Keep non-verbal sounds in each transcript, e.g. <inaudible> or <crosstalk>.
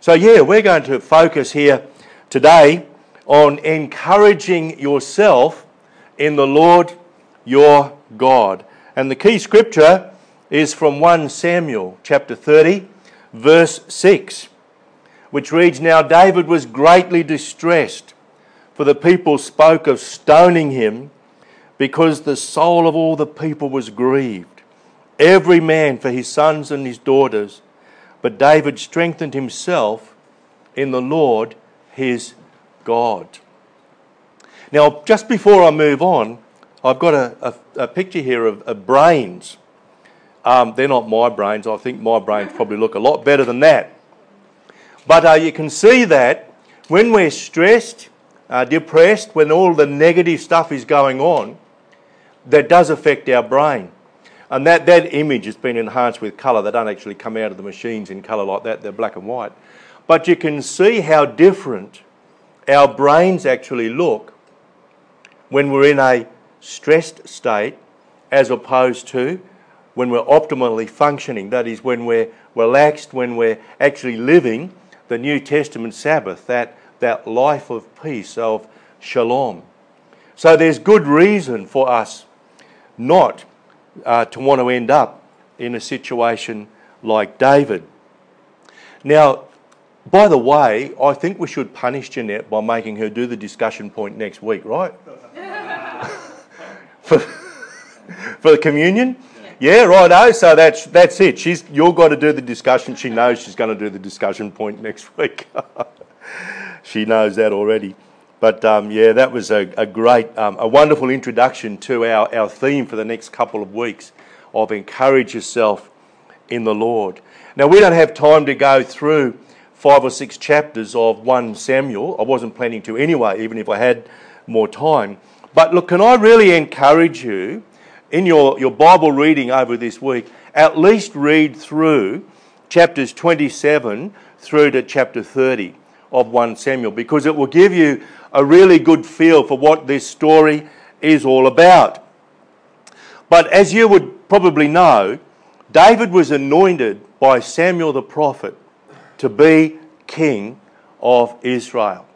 So, yeah, we're going to focus here today on encouraging yourself in the Lord your God. And the key scripture is from 1 Samuel chapter 30, verse 6, which reads Now David was greatly distressed, for the people spoke of stoning him because the soul of all the people was grieved, every man for his sons and his daughters. But David strengthened himself in the Lord his God. Now, just before I move on, I've got a, a, a picture here of, of brains. Um, they're not my brains. I think my brains probably look a lot better than that. But uh, you can see that when we're stressed, uh, depressed, when all the negative stuff is going on, that does affect our brain. And that, that image has been enhanced with colour. They don't actually come out of the machines in colour like that, they're black and white. But you can see how different our brains actually look when we're in a stressed state as opposed to when we're optimally functioning. That is, when we're relaxed, when we're actually living the New Testament Sabbath, that, that life of peace, of shalom. So there's good reason for us not uh, to want to end up in a situation like David. Now, by the way, I think we should punish Jeanette by making her do the discussion point next week, right? <laughs> for, for the communion? Yeah, right. Oh, So that's that's it. She's you've got to do the discussion. She knows she's going to do the discussion point next <laughs> week. she knows that already. But um, yeah, that was a, a great, um, a wonderful introduction to our, our theme for the next couple of weeks of encourage yourself in the Lord. Now, we don't have time to go through five or six chapters of 1 Samuel. I wasn't planning to anyway, even if I had more time. But look, can I really encourage you in your, your Bible reading over this week, at least read through chapters 27 through to chapter 30 of 1 Samuel because it will give you a really good feel for what this story is all about. But as you would probably know, David was anointed by Samuel the prophet to be king of Israel.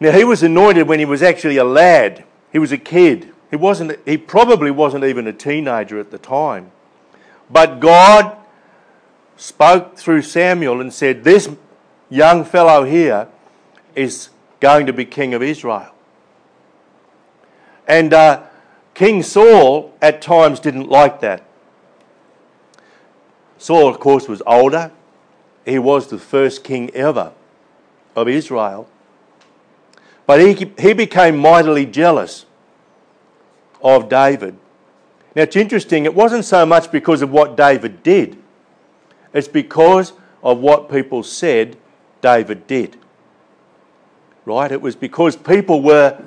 Now, he was anointed when he was actually a lad. He was a kid. He, wasn't, he probably wasn't even a teenager at the time. But God spoke through Samuel and said, This young fellow here is going to be king of Israel. And uh, King Saul at times didn't like that. Saul, of course, was older he was the first king ever of Israel. But he, he became mightily jealous of David. Now it's interesting, it wasn't so much because of what David did, it's because of what people said David did. Right? It was because people were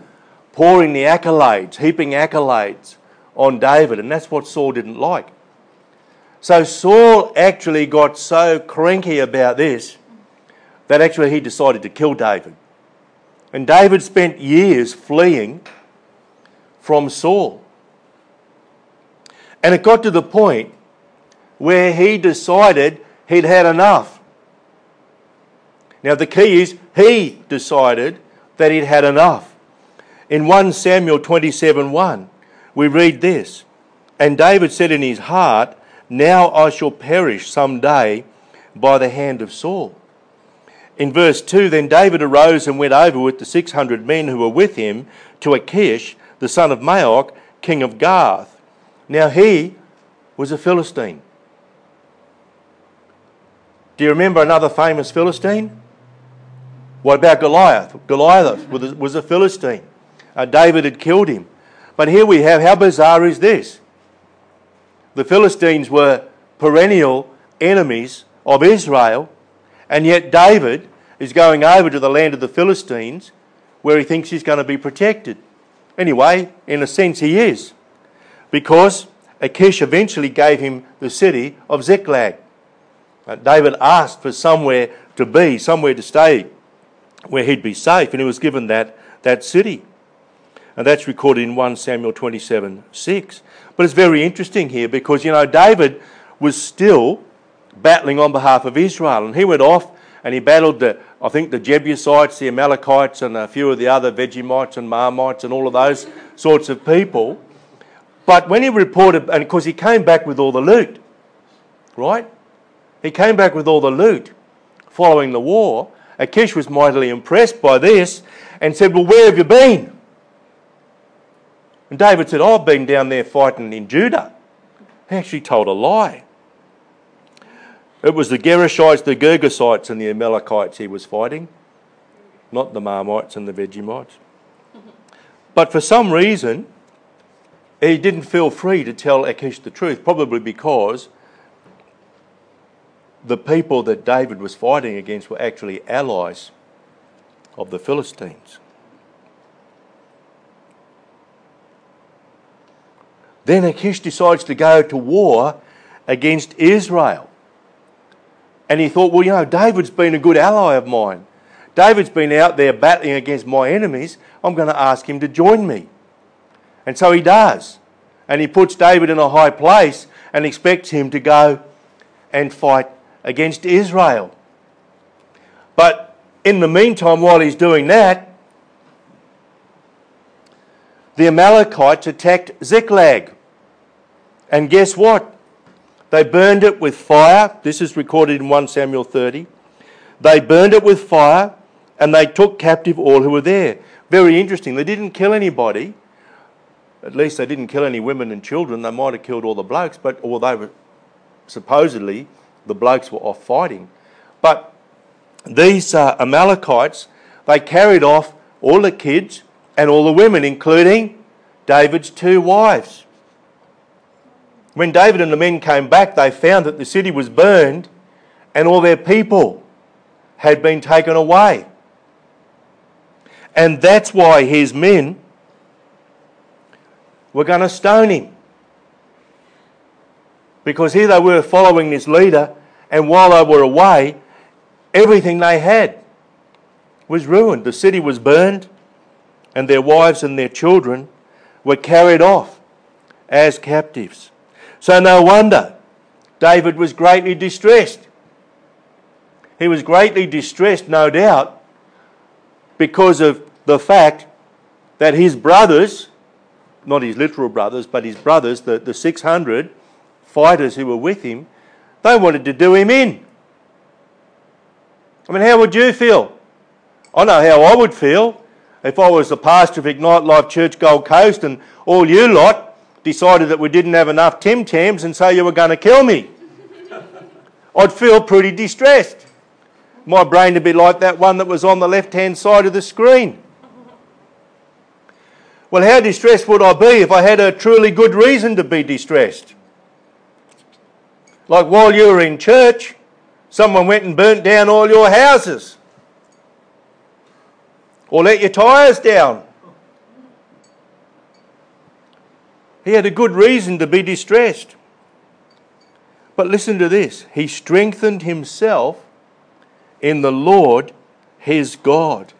pouring the accolades, heaping accolades on David, and that's what Saul didn't like. So Saul actually got so cranky about this that actually he decided to kill David. And David spent years fleeing from Saul. And it got to the point where he decided he'd had enough. Now, the key is he decided that he'd had enough. In 1 Samuel 27 1, we read this And David said in his heart, now I shall perish some day by the hand of Saul. In verse 2, then David arose and went over with the 600 men who were with him to Achish, the son of Maoch, king of Gath. Now he was a Philistine. Do you remember another famous Philistine? What about Goliath? Goliath was a Philistine. Uh, David had killed him. But here we have, how bizarre is this? The Philistines were perennial enemies of Israel, and yet David is going over to the land of the Philistines where he thinks he's going to be protected. Anyway, in a sense, he is, because Achish eventually gave him the city of Ziklag. Uh, David asked for somewhere to be, somewhere to stay, where he'd be safe, and he was given that, that city. And that's recorded in 1 Samuel 27 6. But it's very interesting here because, you know, David was still battling on behalf of Israel. And he went off and he battled the, I think, the Jebusites, the Amalekites, and a few of the other Vegemites and Marmites and all of those sorts of people. But when he reported, and because he came back with all the loot, right? He came back with all the loot following the war. Achish was mightily impressed by this and said, Well, where have you been? And David said, I've been down there fighting in Judah. He actually told a lie. It was the Gerishites, the Girgashites, and the Amalekites he was fighting, not the Marmites and the Vegemites. But for some reason, he didn't feel free to tell Achish the truth, probably because the people that David was fighting against were actually allies of the Philistines. Then Achish decides to go to war against Israel. And he thought, well, you know, David's been a good ally of mine. David's been out there battling against my enemies. I'm going to ask him to join me. And so he does. And he puts David in a high place and expects him to go and fight against Israel. But in the meantime, while he's doing that, the Amalekites attacked Ziklag. And guess what? They burned it with fire. This is recorded in 1 Samuel 30. They burned it with fire and they took captive all who were there. Very interesting. They didn't kill anybody. At least they didn't kill any women and children. They might have killed all the blokes, but although they were supposedly the blokes were off fighting. But these uh, Amalekites, they carried off all the kids and all the women, including David's two wives. When David and the men came back, they found that the city was burned and all their people had been taken away. And that's why his men were going to stone him. Because here they were following this leader, and while they were away, everything they had was ruined. The city was burned, and their wives and their children were carried off as captives. So, no wonder David was greatly distressed. He was greatly distressed, no doubt, because of the fact that his brothers, not his literal brothers, but his brothers, the, the 600 fighters who were with him, they wanted to do him in. I mean, how would you feel? I know how I would feel if I was the pastor of Ignite Life Church Gold Coast and all you lot decided that we didn't have enough Tim Tams and so you were going to kill me. <laughs> I'd feel pretty distressed. My brain would be like that one that was on the left hand side of the screen. Well, how distressed would I be if I had a truly good reason to be distressed? Like while you were in church, someone went and burnt down all your houses or let your tyres down. He had a good reason to be distressed. But listen to this He strengthened himself in the Lord his God.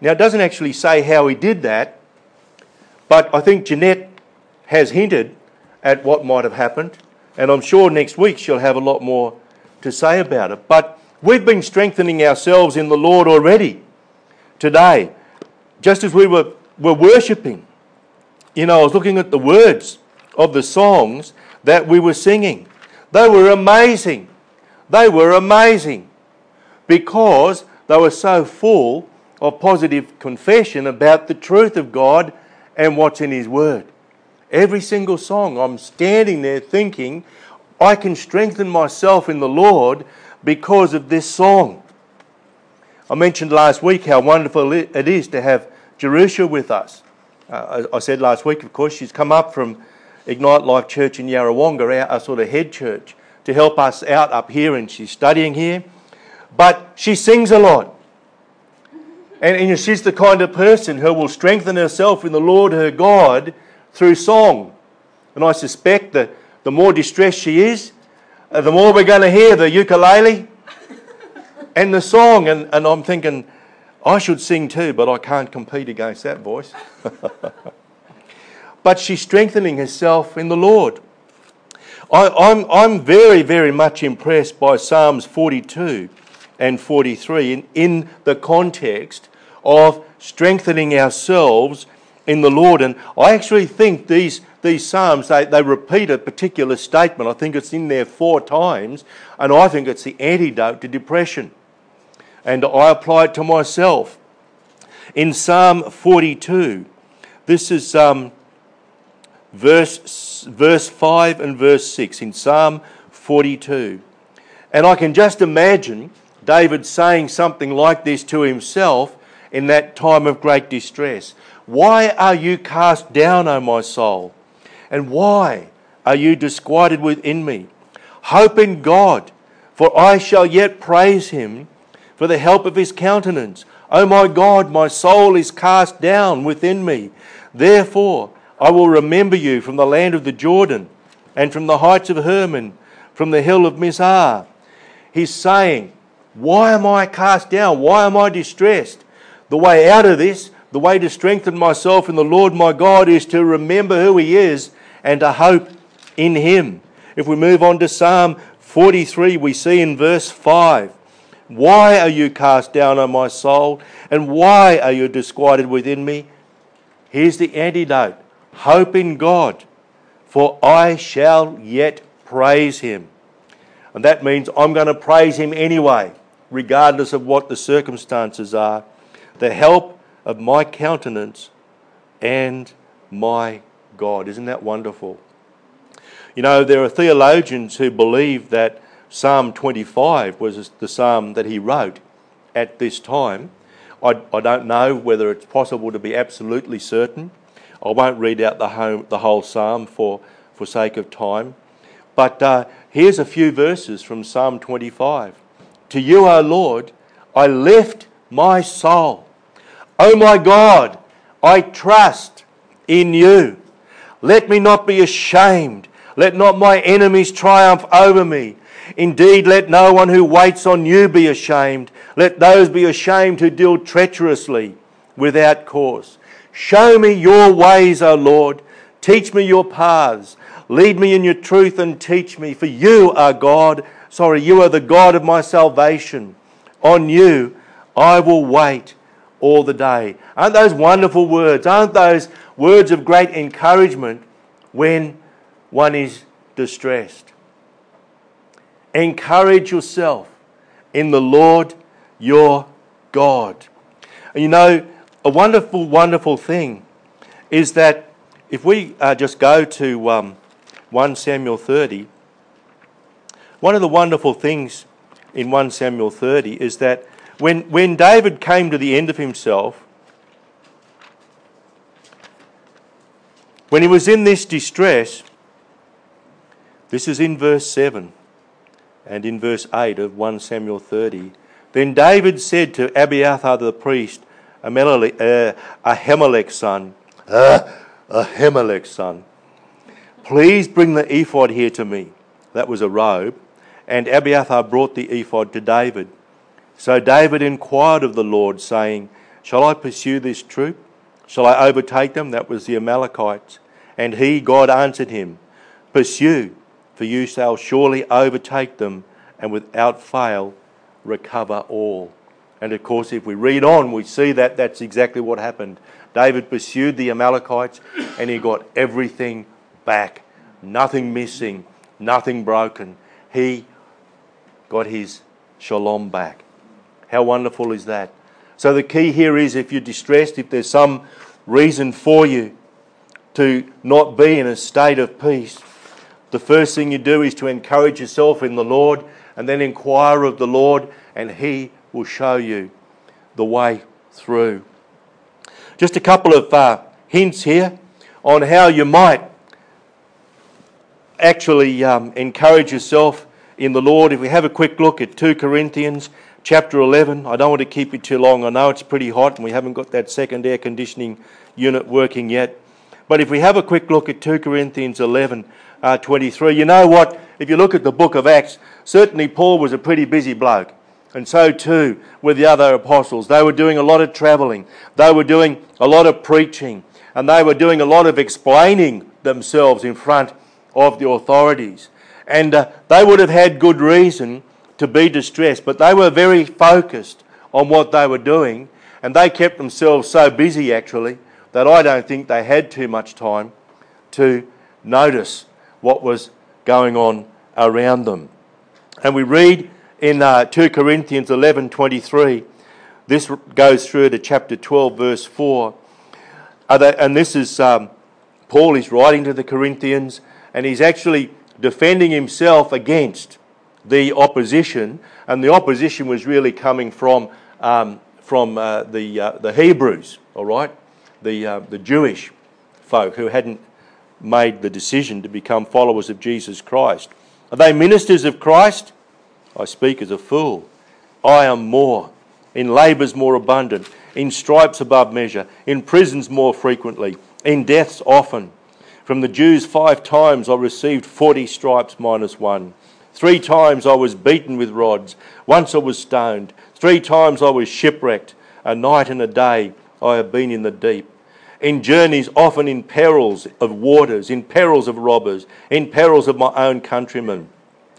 Now, it doesn't actually say how he did that, but I think Jeanette has hinted at what might have happened, and I'm sure next week she'll have a lot more to say about it. But we've been strengthening ourselves in the Lord already today, just as we were, were worshipping. You know, I was looking at the words of the songs that we were singing. They were amazing. They were amazing because they were so full of positive confession about the truth of God and what's in His Word. Every single song, I'm standing there thinking, I can strengthen myself in the Lord because of this song. I mentioned last week how wonderful it is to have Jerusha with us. Uh, I said last week, of course, she's come up from Ignite Life Church in Yarrawonga, our, our sort of head church, to help us out up here, and she's studying here. But she sings a lot. And, and she's the kind of person who will strengthen herself in the Lord her God through song. And I suspect that the more distressed she is, uh, the more we're going to hear the ukulele <laughs> and the song. And, and I'm thinking, I should sing too, but I can't compete against that voice. <laughs> but she's strengthening herself in the Lord. I, I'm, I'm very, very much impressed by Psalms 42 and 43 in, in the context of strengthening ourselves in the Lord. And I actually think these, these Psalms, they, they repeat a particular statement. I think it's in there four times, and I think it's the antidote to depression. And I apply it to myself. In Psalm 42, this is um, verse, verse 5 and verse 6 in Psalm 42. And I can just imagine David saying something like this to himself in that time of great distress. Why are you cast down, O my soul? And why are you disquieted within me? Hope in God, for I shall yet praise him for the help of his countenance. O my God, my soul is cast down within me. Therefore, I will remember you from the land of the Jordan and from the heights of Hermon, from the hill of Mizar. He's saying, Why am I cast down? Why am I distressed? The way out of this, the way to strengthen myself in the Lord my God is to remember who He is and to hope in Him. If we move on to Psalm 43, we see in verse 5 Why are you cast down, O my soul? And why are you disquieted within me? Here's the antidote hope in God, for I shall yet praise Him. And that means I'm going to praise Him anyway, regardless of what the circumstances are the help of my countenance and my God. Isn't that wonderful? You know, there are theologians who believe that Psalm 25 was the psalm that he wrote at this time. I, I don't know whether it's possible to be absolutely certain. I won't read out the whole, the whole psalm for, for sake of time. But uh, here's a few verses from Psalm 25. To you, O Lord, I lift my soul. Oh my God, I trust in you. Let me not be ashamed. Let not my enemies triumph over me. Indeed, let no one who waits on you be ashamed. Let those be ashamed who deal treacherously without cause. Show me your ways, O Lord. Teach me your paths. Lead me in your truth and teach me, for you are God. Sorry, you are the God of my salvation. On you I will wait all the day. Aren't those wonderful words? Aren't those words of great encouragement when one is distressed? Encourage yourself in the Lord your God. You know, a wonderful, wonderful thing is that if we uh, just go to um, 1 Samuel 30, one of the wonderful things in 1 Samuel 30 is that when, when David came to the end of himself, when he was in this distress, this is in verse 7 and in verse 8 of 1 Samuel 30. Then David said to Abiathar the priest, uh, Ahimelech's son, uh, Ahimelech's son, please bring the ephod here to me. That was a robe. And Abiathar brought the ephod to David. So David inquired of the Lord, saying, Shall I pursue this troop? Shall I overtake them? That was the Amalekites. And he, God, answered him, Pursue, for you shall surely overtake them, and without fail recover all. And of course, if we read on, we see that that's exactly what happened. David pursued the Amalekites, and he got everything back. Nothing missing, nothing broken. He got his shalom back. How wonderful is that? So, the key here is if you're distressed, if there's some reason for you to not be in a state of peace, the first thing you do is to encourage yourself in the Lord and then inquire of the Lord, and He will show you the way through. Just a couple of uh, hints here on how you might actually um, encourage yourself in the Lord. If we have a quick look at 2 Corinthians chapter 11. I don't want to keep you too long. I know it's pretty hot and we haven't got that second air conditioning unit working yet. But if we have a quick look at 2 Corinthians 11 uh, 23, you know what? If you look at the book of Acts, certainly Paul was a pretty busy bloke. And so too were the other apostles. They were doing a lot of traveling, they were doing a lot of preaching, and they were doing a lot of explaining themselves in front of the authorities. And uh, they would have had good reason to be distressed, but they were very focused on what they were doing, and they kept themselves so busy actually that I don't think they had too much time to notice what was going on around them. And we read in uh, 2 Corinthians 11:23. This goes through to chapter 12, verse 4. and this is um, Paul is writing to the Corinthians, and he's actually defending himself against the opposition, and the opposition was really coming from um, from uh, the uh, the Hebrews, all right, the uh, the Jewish folk who hadn't made the decision to become followers of Jesus Christ. Are they ministers of Christ? I speak as a fool. I am more, in labours more abundant, in stripes above measure, in prisons more frequently, in deaths often. From the Jews, five times I received forty stripes minus one. Three times I was beaten with rods. Once I was stoned. Three times I was shipwrecked. A night and a day I have been in the deep. In journeys, often in perils of waters, in perils of robbers, in perils of my own countrymen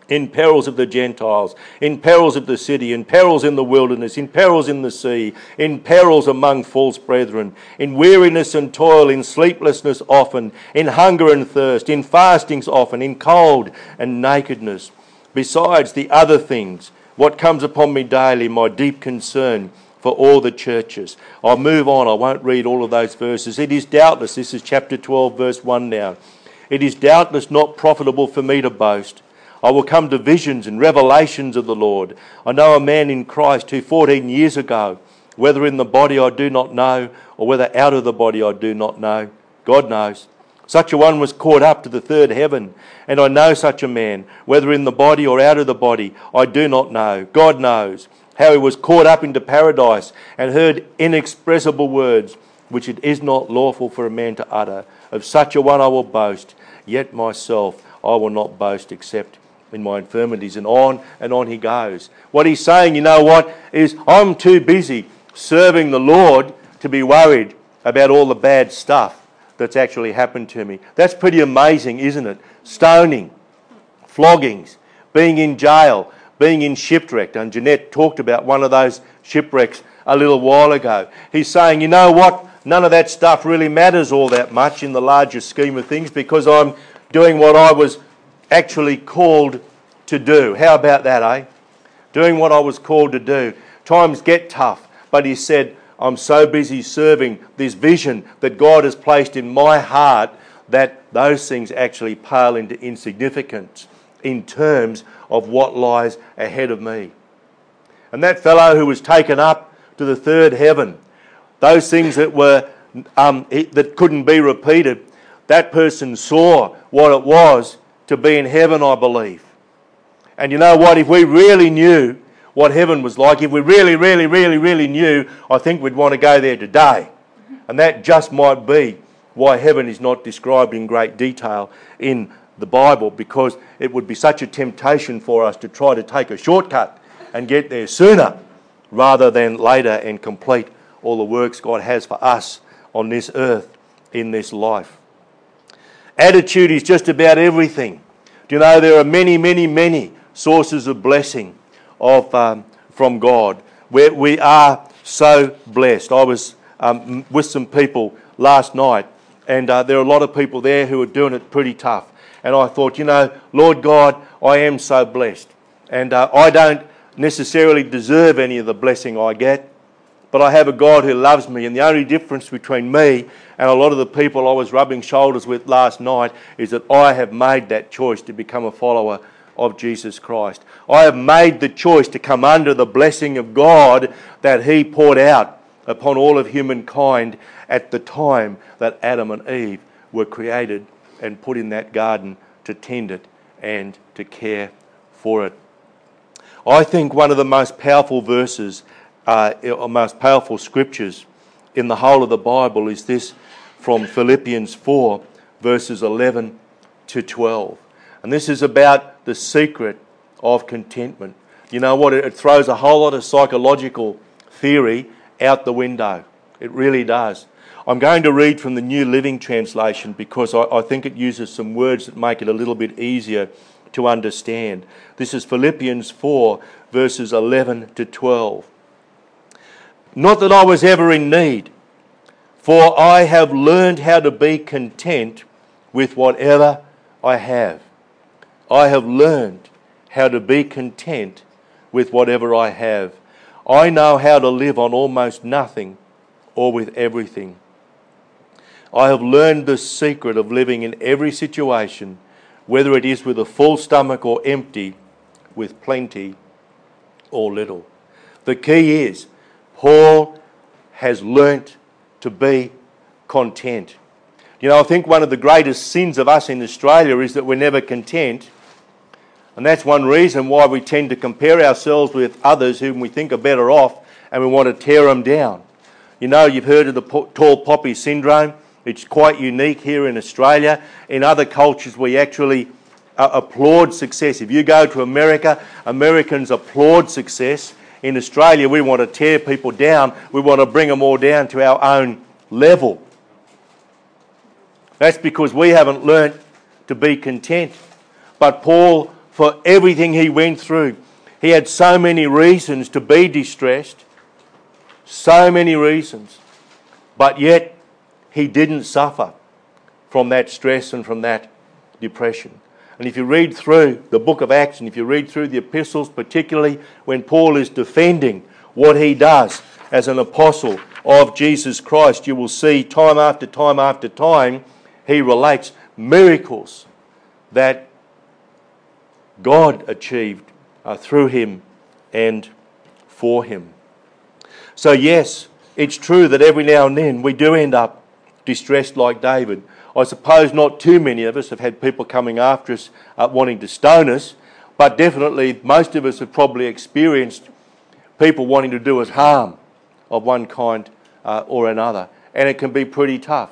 in perils of the Gentiles, in perils of the city, in perils in the wilderness, in perils in the sea, in perils among false brethren, in weariness and toil, in sleeplessness often, in hunger and thirst, in fastings often, in cold and nakedness. Besides the other things, what comes upon me daily, my deep concern for all the churches. I'll move on, I won't read all of those verses. It is doubtless, this is chapter 12, verse 1 now. It is doubtless not profitable for me to boast. I will come to visions and revelations of the Lord. I know a man in Christ who 14 years ago, whether in the body I do not know, or whether out of the body I do not know, God knows. Such a one was caught up to the third heaven, and I know such a man, whether in the body or out of the body, I do not know. God knows how he was caught up into paradise and heard inexpressible words which it is not lawful for a man to utter. Of such a one I will boast, yet myself I will not boast except in my infirmities, and on and on he goes. What he's saying, you know what, is I'm too busy serving the Lord to be worried about all the bad stuff that's actually happened to me. That's pretty amazing, isn't it? Stoning, floggings, being in jail, being in shipwreck. And Jeanette talked about one of those shipwrecks a little while ago. He's saying, you know what? None of that stuff really matters all that much in the larger scheme of things because I'm doing what I was actually called to do. How about that, eh? Doing what I was called to do. Times get tough, but he said, I'm so busy serving this vision that God has placed in my heart that those things actually pale into insignificance in terms of what lies ahead of me. And that fellow who was taken up to the third heaven, those things that were um, that couldn't be repeated, that person saw what it was to be in heaven, I believe. And you know what? If we really knew what heaven was like, if we really, really, really, really knew, I think we'd want to go there today. And that just might be why heaven is not described in great detail in the Bible, because it would be such a temptation for us to try to take a shortcut and get there sooner rather than later and complete all the works God has for us on this earth in this life. Attitude is just about everything. Do you know there are many, many, many sources of blessing of, um, from God where we are so blessed. I was um, with some people last night, and uh, there are a lot of people there who are doing it pretty tough. And I thought, you know, Lord God, I am so blessed. And uh, I don't necessarily deserve any of the blessing I get, but I have a God who loves me. And the only difference between me and a lot of the people I was rubbing shoulders with last night is that I have made that choice to become a follower of Jesus Christ. I have made the choice to come under the blessing of God that He poured out upon all of humankind at the time that Adam and Eve were created and put in that garden to tend it and to care for it. I think one of the most powerful verses uh, most powerful scriptures in the whole of the Bible is this from Philippians 4, verses 11 to 12. And this is about the secret of contentment. You know what? It throws a whole lot of psychological theory out the window. It really does. I'm going to read from the New Living Translation because I, I think it uses some words that make it a little bit easier to understand. This is Philippians 4, verses 11 to 12. Not that I was ever in need, for I have learned how to be content with whatever I have. I have learned how to be content with whatever I have. I know how to live on almost nothing or with everything. I have learned the secret of living in every situation, whether it is with a full stomach or empty, with plenty or little. The key is Paul has learnt to be content. You know, I think one of the greatest sins of us in Australia is that we're never content. And that's one reason why we tend to compare ourselves with others whom we think are better off and we want to tear them down. You know, you've heard of the tall poppy syndrome. It's quite unique here in Australia. In other cultures, we actually uh, applaud success. If you go to America, Americans applaud success. In Australia, we want to tear people down. We want to bring them all down to our own level. That's because we haven't learnt to be content. But Paul, for everything he went through, he had so many reasons to be distressed, so many reasons. But yet, he didn't suffer from that stress and from that depression. And if you read through the book of Acts and if you read through the epistles, particularly when Paul is defending what he does as an apostle of Jesus Christ, you will see time after time after time he relates miracles that God achieved uh, through him and for him. So, yes, it's true that every now and then we do end up distressed like David. I suppose not too many of us have had people coming after us uh, wanting to stone us, but definitely most of us have probably experienced people wanting to do us harm of one kind uh, or another, and it can be pretty tough.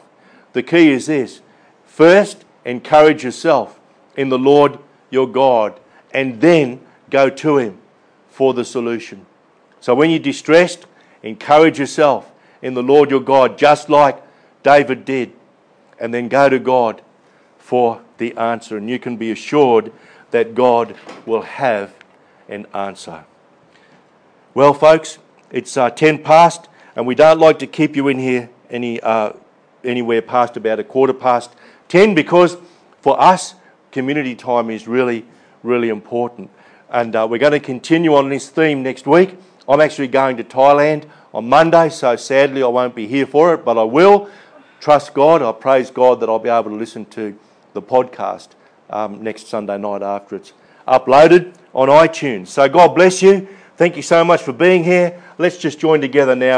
The key is this first, encourage yourself in the Lord your God, and then go to Him for the solution. So when you're distressed, encourage yourself in the Lord your God, just like David did, and then go to God for the answer. And you can be assured that God will have an answer. Well, folks, it's uh, 10 past, and we don't like to keep you in here any, uh, anywhere past about a quarter past 10 because for us, community time is really, really important. And uh, we're going to continue on this theme next week. I'm actually going to Thailand on Monday, so sadly I won't be here for it, but I will trust God. I praise God that I'll be able to listen to the podcast um, next Sunday night after it's uploaded on iTunes. So God bless you. Thank you so much for being here. Let's just join together now.